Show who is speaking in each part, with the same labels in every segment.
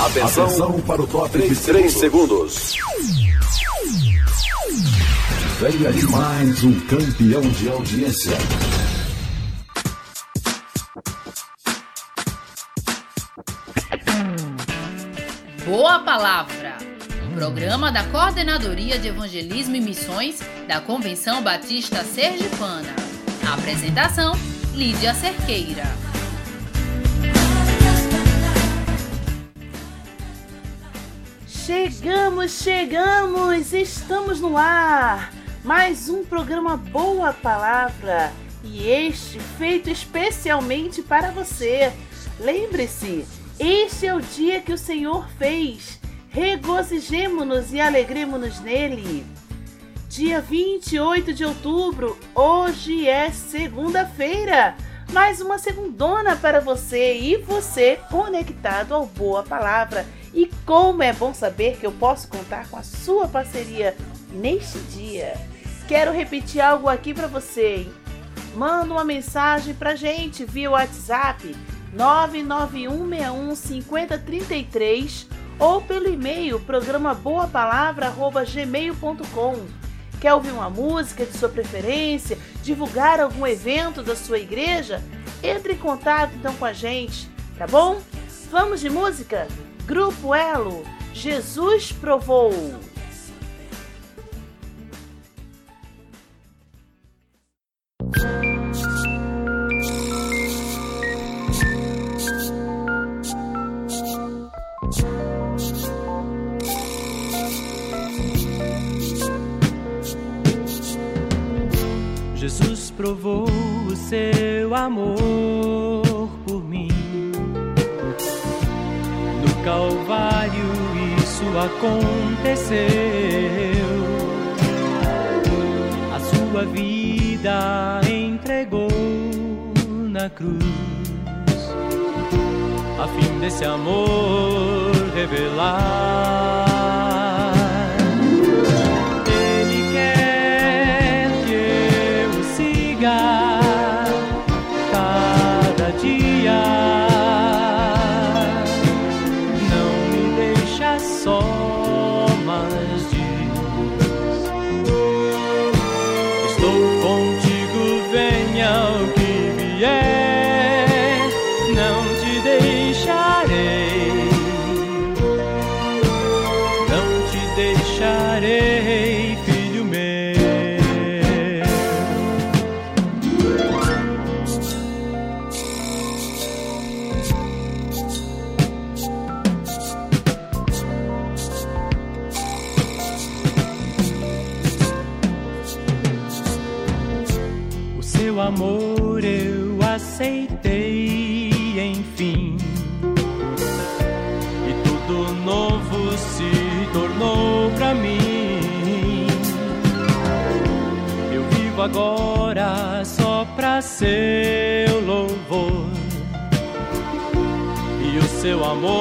Speaker 1: Atenção, Atenção para o top 3, 3 segundos. Venha de mais um campeão de audiência.
Speaker 2: Boa Palavra. Programa da Coordenadoria de Evangelismo e Missões da Convenção Batista Sergipana. apresentação: Lídia Cerqueira.
Speaker 3: Chegamos, chegamos! Estamos no ar! Mais um programa Boa Palavra e este feito especialmente para você. Lembre-se, este é o dia que o Senhor fez. Regozijemo-nos e alegremos-nos nele. Dia 28 de outubro, hoje é segunda-feira. Mais uma segundona para você e você conectado ao Boa Palavra. E como é bom saber que eu posso contar com a sua parceria neste dia. Quero repetir algo aqui para você. Hein? Manda uma mensagem pra gente via WhatsApp 991615033 ou pelo e-mail programa boapalavra@gmail.com. Quer ouvir uma música de sua preferência, divulgar algum evento da sua igreja? Entre em contato então com a gente, tá bom? Vamos de música? Grupo Elo, Jesus provou.
Speaker 4: Provou o seu amor por mim. No Calvário isso aconteceu. A sua vida entregou na cruz, a fim desse amor revelar.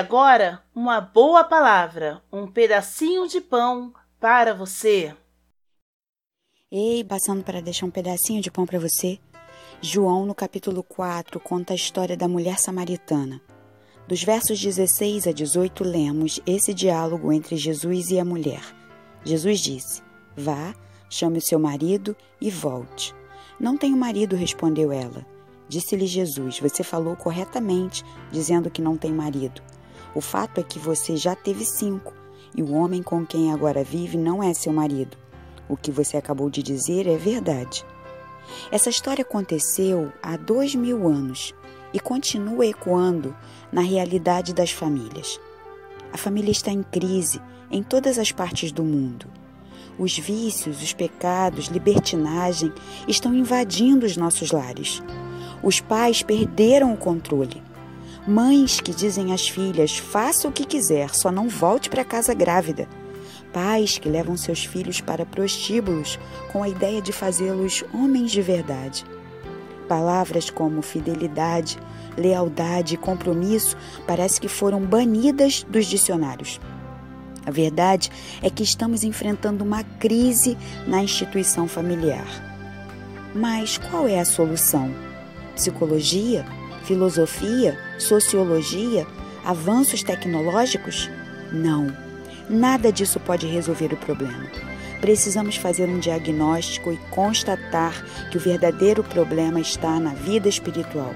Speaker 4: agora
Speaker 3: uma boa palavra, um pedacinho de pão para você.
Speaker 5: Ei, passando para deixar um pedacinho de pão para você. João, no capítulo 4, conta a história da mulher samaritana. Dos versos 16 a 18, lemos esse diálogo entre Jesus e a mulher. Jesus disse: Vá, chame o seu marido e volte. Não tenho marido, respondeu ela. Disse-lhe Jesus: Você falou corretamente, dizendo que não tem marido. O fato é que você já teve cinco, e o homem com quem agora vive não é seu marido. O que você acabou de dizer é verdade. Essa história aconteceu há dois mil anos e continua ecoando na realidade das famílias. A família está em crise em todas as partes do mundo. Os vícios, os pecados, libertinagem estão invadindo os nossos lares. Os pais perderam o controle. Mães que dizem às filhas: faça o que quiser, só não volte para casa grávida. Pais que levam seus filhos para prostíbulos com a ideia de fazê-los homens de verdade. Palavras como fidelidade, lealdade e compromisso parece que foram banidas dos dicionários. A verdade é que estamos enfrentando uma crise na instituição familiar. Mas qual é a solução? Psicologia? Filosofia? sociologia, avanços tecnológicos? Não. Nada disso pode resolver o problema. Precisamos fazer um diagnóstico e constatar que o verdadeiro problema está na vida espiritual.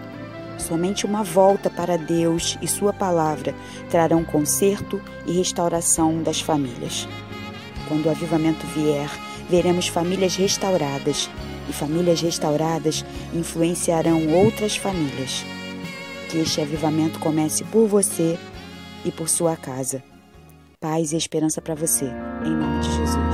Speaker 5: Somente uma volta para Deus e Sua palavra trarão conserto e restauração das famílias. Quando o avivamento vier, veremos famílias restauradas, e famílias restauradas influenciarão outras famílias que este avivamento comece por você e por sua casa. Paz e esperança para você, em nome de Jesus.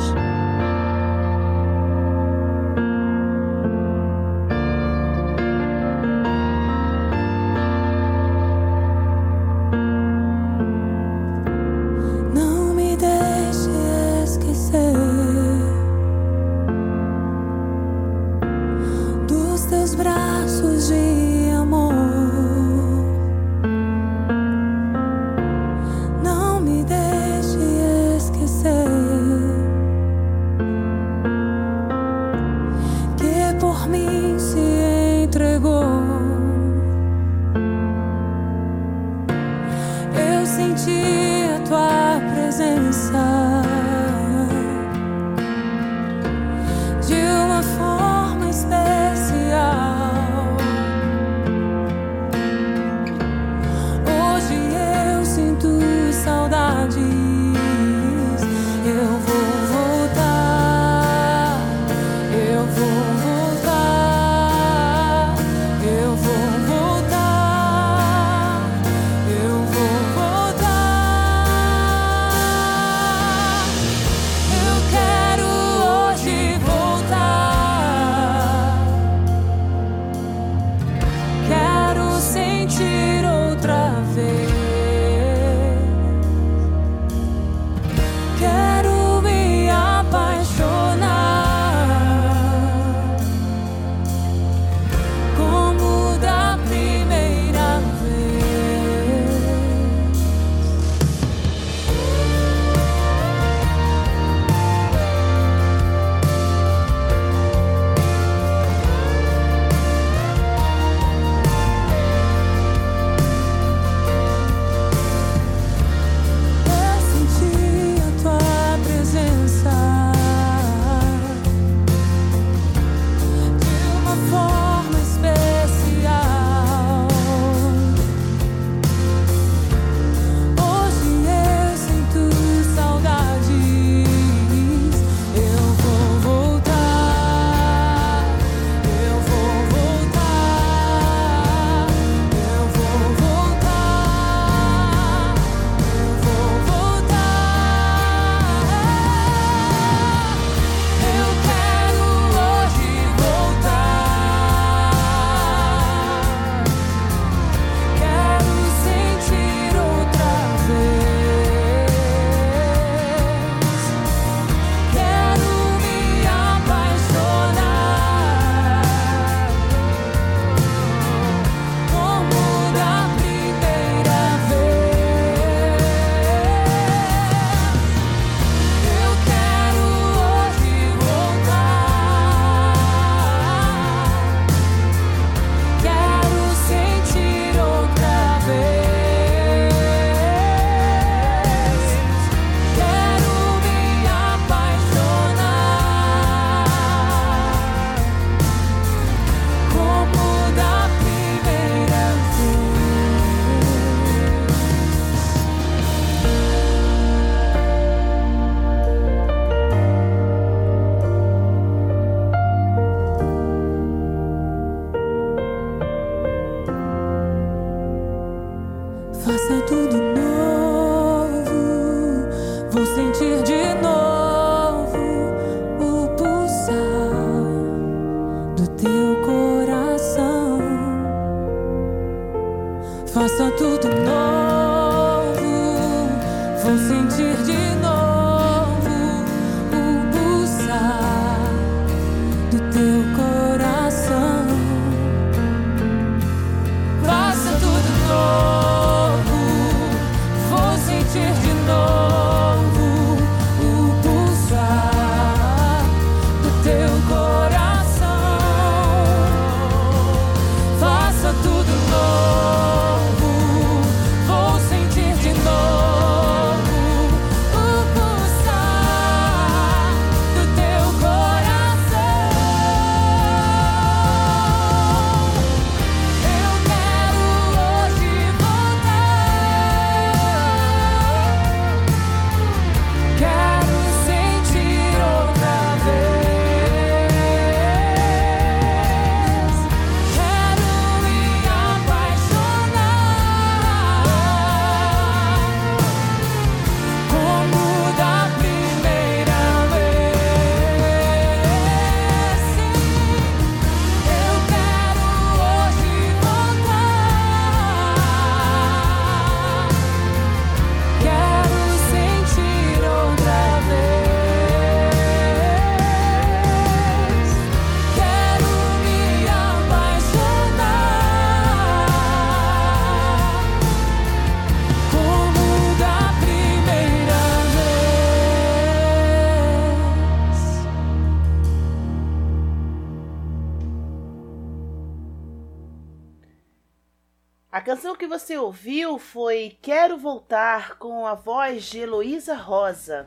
Speaker 3: Canção que você ouviu foi Quero Voltar com a voz de Heloísa Rosa.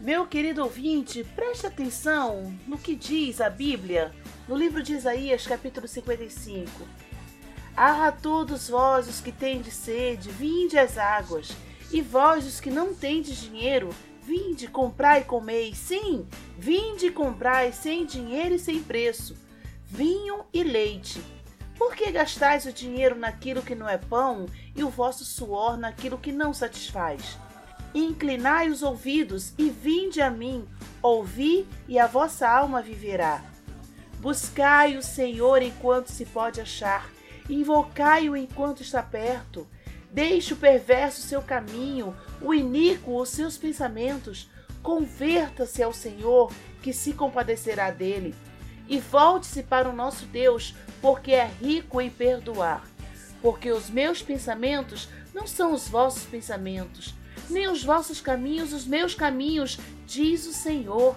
Speaker 3: Meu querido ouvinte, preste atenção no que diz a Bíblia no livro de Isaías, capítulo 55. Ah, todos vós os que tendes sede, vinde às águas, e vós os que não tendes dinheiro, vinde, comprai e comei. Sim, vinde e comprai sem dinheiro e sem preço, vinho e leite por que gastais o dinheiro naquilo que não é pão e o vosso suor naquilo que não satisfaz? Inclinai os ouvidos e vinde a mim, ouvi e a vossa alma viverá. Buscai o Senhor enquanto se pode achar, invocai-o enquanto está perto. Deixe o perverso seu caminho, o iníquo os seus pensamentos. Converta-se ao Senhor, que se compadecerá dele. E volte-se para o nosso Deus, porque é rico em perdoar. Porque os meus pensamentos não são os vossos pensamentos, nem os vossos caminhos os meus caminhos, diz o Senhor.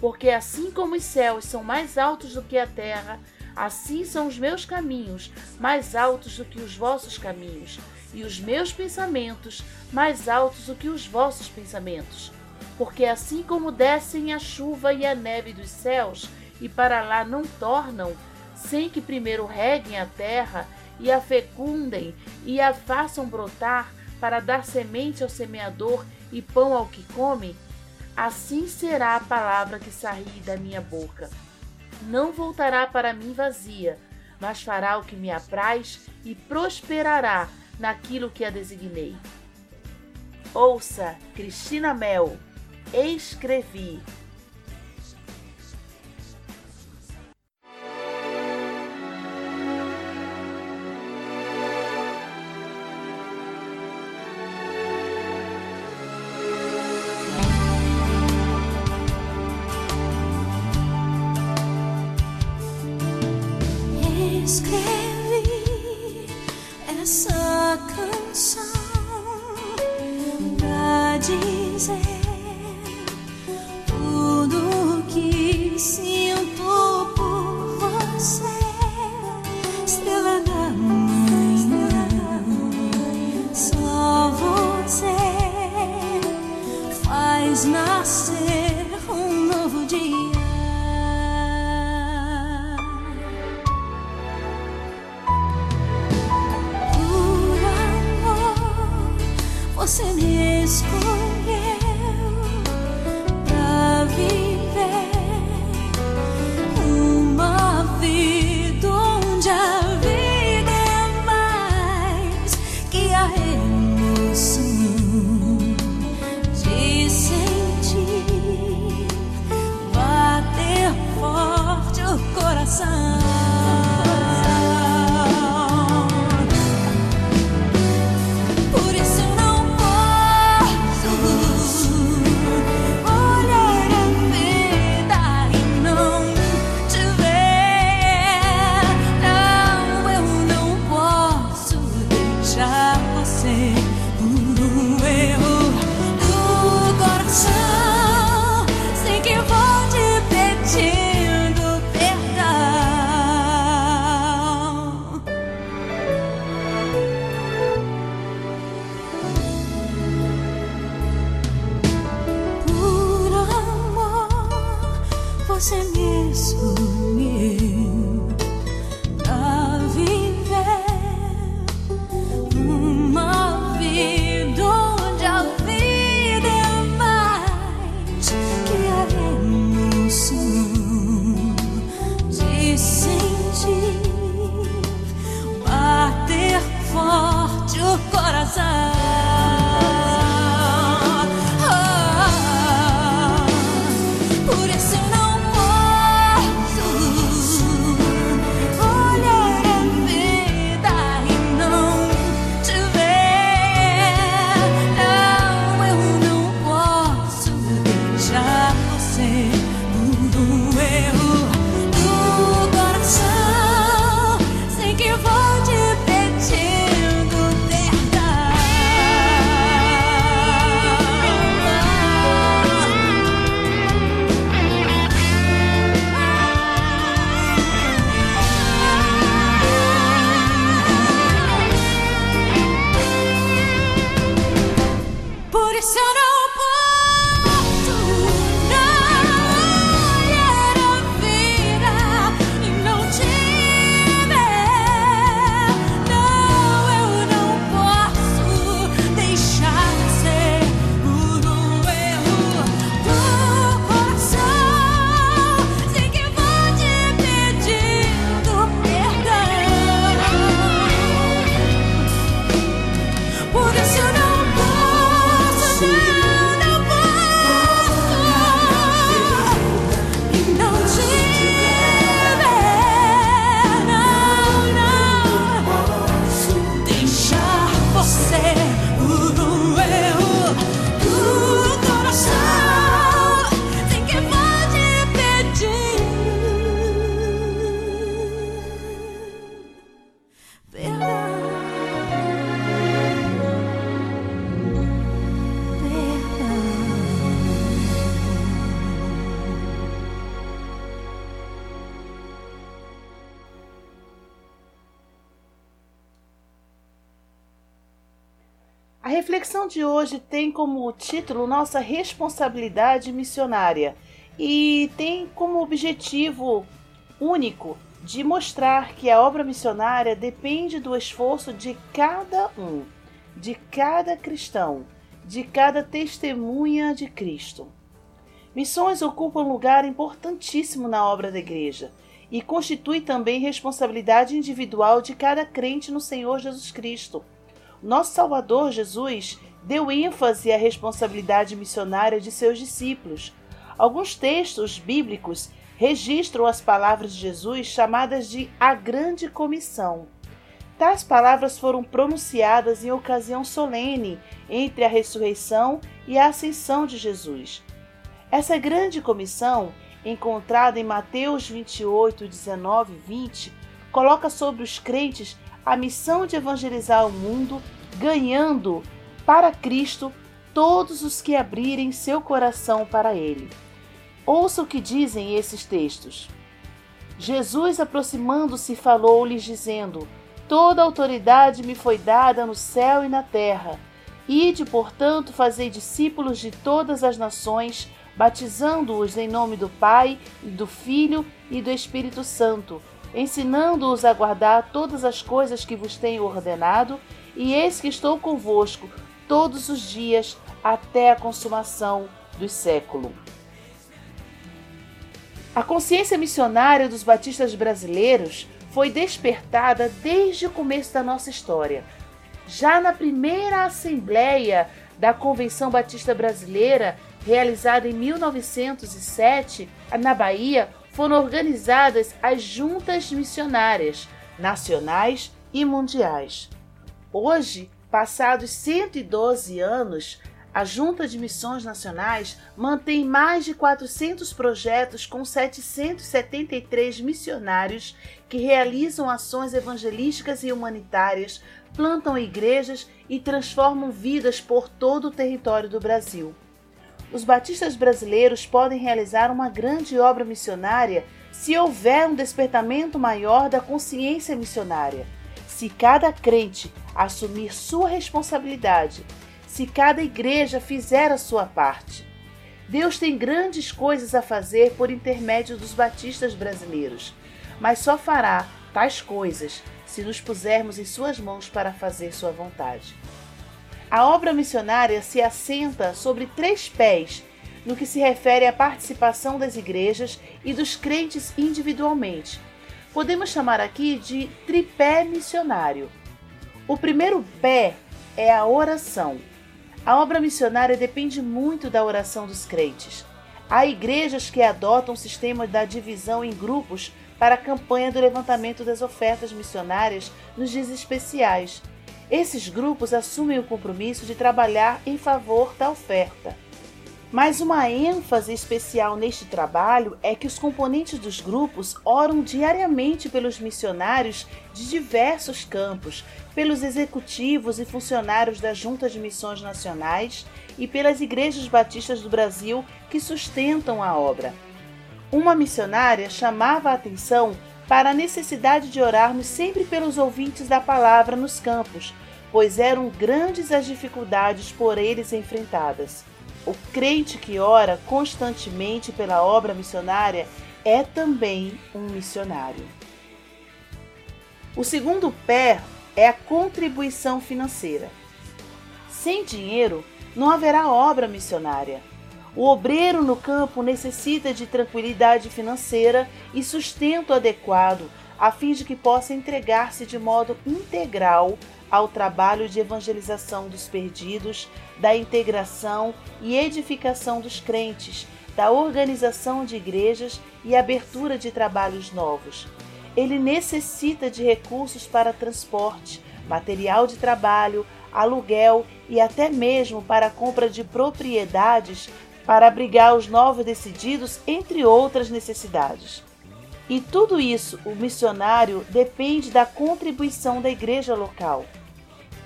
Speaker 3: Porque assim como os céus são mais altos do que a terra, assim são os meus caminhos mais altos do que os vossos caminhos, e os meus pensamentos mais altos do que os vossos pensamentos. Porque assim como descem a chuva e a neve dos céus, e para lá não tornam, sem que primeiro reguem a terra e a fecundem e a façam brotar para dar semente ao semeador e pão ao que come, assim será a palavra que sair da minha boca. Não voltará para mim vazia, mas fará o que me apraz e prosperará naquilo que a designei. Ouça, Cristina Mel, escrevi. A reflexão de hoje tem como título Nossa Responsabilidade Missionária e tem como objetivo único de mostrar que a obra missionária depende do esforço de cada um, de cada cristão, de cada testemunha de Cristo. Missões ocupam um lugar importantíssimo na obra da igreja e constitui também responsabilidade individual de cada crente no Senhor Jesus Cristo nosso Salvador Jesus deu ênfase à responsabilidade missionária de seus discípulos. Alguns textos bíblicos registram as palavras de Jesus chamadas de a Grande Comissão. Tais palavras foram pronunciadas em ocasião solene entre a ressurreição e a ascensão de Jesus. Essa grande comissão, encontrada em Mateus 28, 19 e 20, coloca sobre os crentes a missão de evangelizar o mundo, ganhando para Cristo todos os que abrirem seu coração para Ele. Ouça o que dizem esses textos. Jesus, aproximando-se, falou-lhes, dizendo: Toda autoridade me foi dada no céu e na terra. Ide, portanto, fazei discípulos de todas as nações, batizando-os em nome do Pai, e do Filho e do Espírito Santo ensinando-os a guardar todas as coisas que vos tenho ordenado, e eis que estou convosco todos os dias até a consumação do século. A consciência missionária dos batistas brasileiros foi despertada desde o começo da nossa história. Já na primeira assembleia da Convenção Batista Brasileira, realizada em 1907, na Bahia, foram organizadas as juntas missionárias nacionais e mundiais. Hoje, passados 112 anos, a Junta de Missões Nacionais mantém mais de 400 projetos com 773 missionários que realizam ações evangelísticas e humanitárias, plantam igrejas e transformam vidas por todo o território do Brasil. Os batistas brasileiros podem realizar uma grande obra missionária se houver um despertamento maior da consciência missionária, se cada crente assumir sua responsabilidade, se cada igreja fizer a sua parte. Deus tem grandes coisas a fazer por intermédio dos batistas brasileiros, mas só fará tais coisas se nos pusermos em Suas mãos para fazer Sua vontade. A obra missionária se assenta sobre três pés no que se refere à participação das igrejas e dos crentes individualmente. Podemos chamar aqui de tripé missionário. O primeiro pé é a oração. A obra missionária depende muito da oração dos crentes. Há igrejas que adotam o sistema da divisão em grupos para a campanha do levantamento das ofertas missionárias nos dias especiais. Esses grupos assumem o compromisso de trabalhar em favor da oferta. Mas uma ênfase especial neste trabalho é que os componentes dos grupos oram diariamente pelos missionários de diversos campos, pelos executivos e funcionários da Junta de Missões Nacionais e pelas igrejas batistas do Brasil que sustentam a obra. Uma missionária chamava a atenção para a necessidade de orarmos sempre pelos ouvintes da palavra nos campos, pois eram grandes as dificuldades por eles enfrentadas. O crente que ora constantemente pela obra missionária é também um missionário. O segundo pé é a contribuição financeira. Sem dinheiro, não haverá obra missionária. O obreiro no campo necessita de tranquilidade financeira e sustento adequado a fim de que possa entregar-se de modo integral ao trabalho de evangelização dos perdidos, da integração e edificação dos crentes, da organização de igrejas e abertura de trabalhos novos ele necessita de recursos para transporte, material de trabalho, aluguel e até mesmo para a compra de propriedades para abrigar os novos decididos, entre outras necessidades. E tudo isso, o missionário depende da contribuição da igreja local.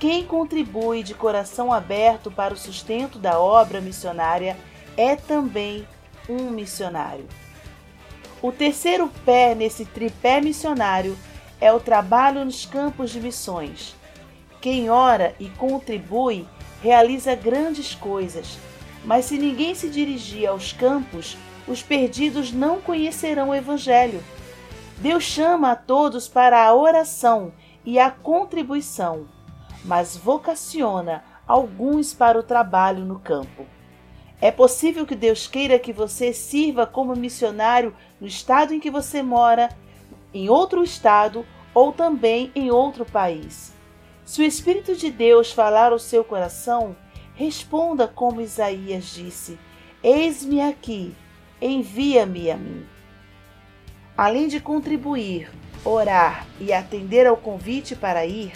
Speaker 3: Quem contribui de coração aberto para o sustento da obra missionária é também um missionário. O terceiro pé nesse tripé missionário é o trabalho nos campos de missões. Quem ora e contribui realiza grandes coisas, mas se ninguém se dirigir aos campos, os perdidos não conhecerão o Evangelho. Deus chama a todos para a oração e a contribuição, mas vocaciona alguns para o trabalho no campo. É possível que Deus queira que você sirva como missionário no estado em que você mora, em outro estado ou também em outro país. Se o Espírito de Deus falar ao seu coração, responda como Isaías disse: Eis-me aqui, envia-me a mim. Além de contribuir, orar e atender ao convite para ir,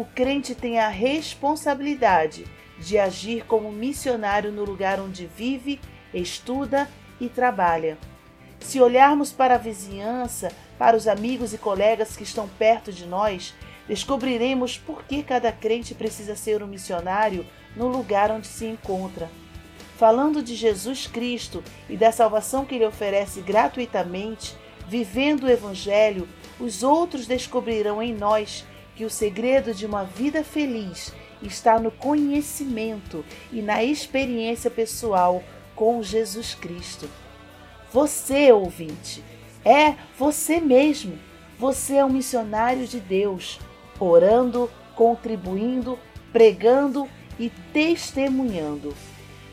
Speaker 3: o crente tem a responsabilidade de agir como missionário no lugar onde vive, estuda e trabalha. Se olharmos para a vizinhança, para os amigos e colegas que estão perto de nós, descobriremos por que cada crente precisa ser um missionário no lugar onde se encontra. Falando de Jesus Cristo e da salvação que ele oferece gratuitamente, vivendo o Evangelho, os outros descobrirão em nós que o segredo de uma vida feliz está no conhecimento e na experiência pessoal com Jesus Cristo. Você, ouvinte, é você mesmo. Você é um missionário de Deus, orando, contribuindo, pregando e testemunhando.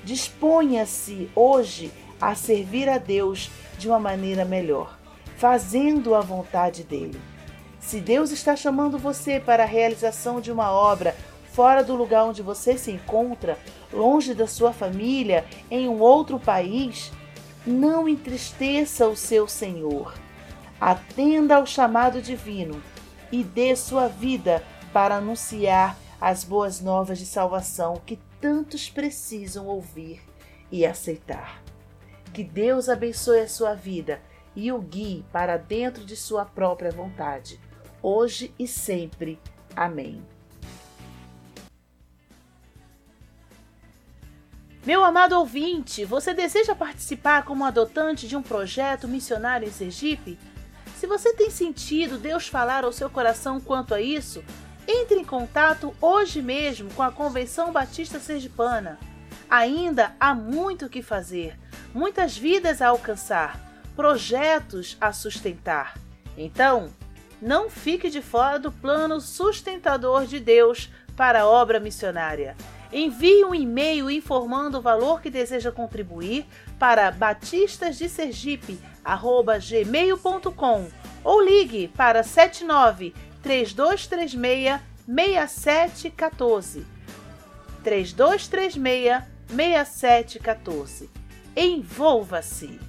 Speaker 3: Disponha-se hoje a servir a Deus de uma maneira melhor, fazendo a vontade dele. Se Deus está chamando você para a realização de uma obra fora do lugar onde você se encontra, longe da sua família, em um outro país, não entristeça o seu Senhor. Atenda ao chamado divino e dê sua vida para anunciar as boas novas de salvação que tantos precisam ouvir e aceitar. Que Deus abençoe a sua vida e o guie para dentro de sua própria vontade, hoje e sempre. Amém. Meu amado ouvinte, você deseja participar como adotante de um projeto missionário em Sergipe? Se você tem sentido Deus falar ao seu coração quanto a isso, entre em contato hoje mesmo com a Convenção Batista Sergipana. Ainda há muito o que fazer, muitas vidas a alcançar, projetos a sustentar. Então, não fique de fora do plano sustentador de Deus para a obra missionária. Envie um e-mail informando o valor que deseja contribuir para batistasdesergipe@gmail.com ou ligue para 79 3236 6714. 3236 6714. Envolva-se!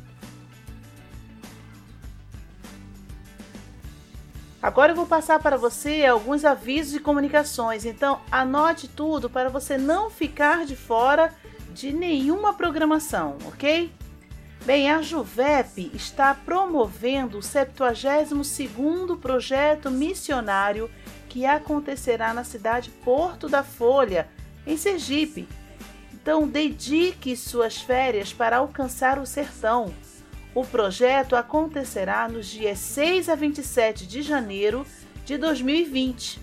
Speaker 3: Agora eu vou passar para você alguns avisos e comunicações, então anote tudo para você não ficar de fora de nenhuma programação, ok? Bem, a Juvep está promovendo o 72º projeto missionário que acontecerá na cidade Porto da Folha, em Sergipe. Então, dedique suas férias para alcançar o sertão. O projeto acontecerá nos dias 6 a 27 de janeiro de 2020.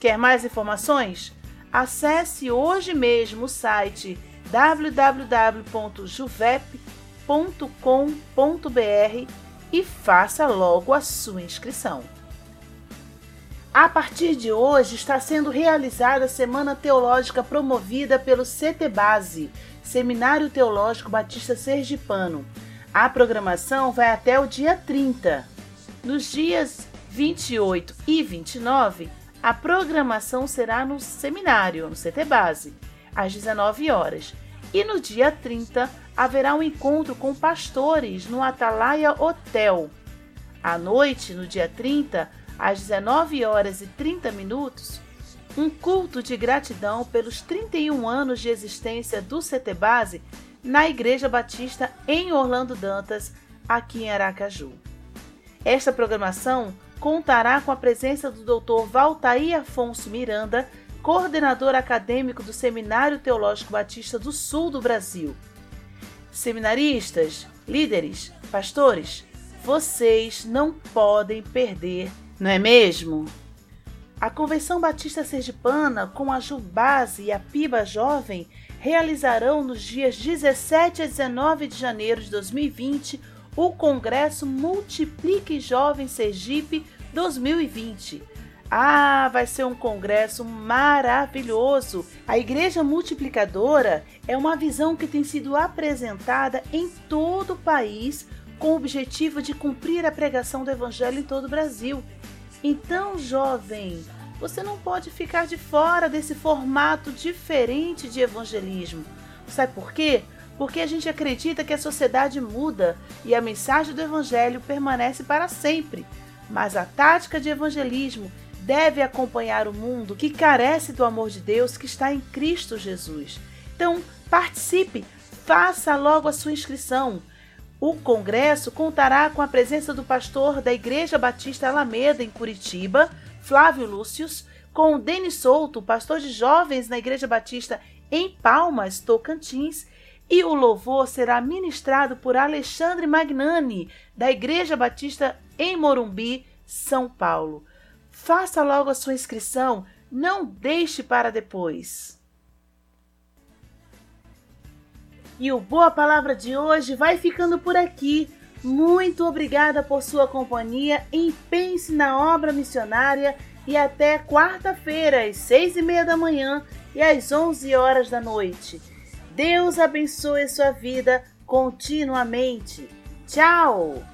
Speaker 3: Quer mais informações? Acesse hoje mesmo o site www.juvep.com.br e faça logo a sua inscrição. A partir de hoje está sendo realizada a Semana Teológica promovida pelo CT Base, Seminário Teológico Batista Sergipano. A programação vai até o dia 30. Nos dias 28 e 29, a programação será no seminário, no CT Base, às 19 horas. E no dia 30, haverá um encontro com pastores no Atalaia Hotel. À noite, no dia 30, às 19 horas e 30 minutos, um culto de gratidão pelos 31 anos de existência do CT Base na Igreja Batista em Orlando Dantas, aqui em Aracaju. Esta programação contará com a presença do Dr. Valtair Afonso Miranda, coordenador acadêmico do Seminário Teológico Batista do Sul do Brasil. Seminaristas, líderes, pastores, vocês não podem perder, não é mesmo? A Convenção Batista Sergipana, com a Jubase e a Piba Jovem, realizarão nos dias 17 a 19 de janeiro de 2020 o Congresso Multiplique Jovem Sergipe 2020. Ah, vai ser um congresso maravilhoso! A Igreja Multiplicadora é uma visão que tem sido apresentada em todo o país com o objetivo de cumprir a pregação do Evangelho em todo o Brasil. Então, jovem, você não pode ficar de fora desse formato diferente de evangelismo. Sabe por quê? Porque a gente acredita que a sociedade muda e a mensagem do evangelho permanece para sempre. Mas a tática de evangelismo deve acompanhar o mundo que carece do amor de Deus que está em Cristo Jesus. Então, participe, faça logo a sua inscrição. O congresso contará com a presença do pastor da Igreja Batista Alameda, em Curitiba, Flávio Lúcius, com Denis Souto, pastor de jovens na Igreja Batista em Palmas, Tocantins, e o louvor será ministrado por Alexandre Magnani, da Igreja Batista em Morumbi, São Paulo. Faça logo a sua inscrição, não deixe para depois. E o Boa Palavra de hoje vai ficando por aqui. Muito obrigada por sua companhia. E pense na obra missionária e até quarta-feira, às seis e meia da manhã e às onze horas da noite. Deus abençoe sua vida continuamente. Tchau!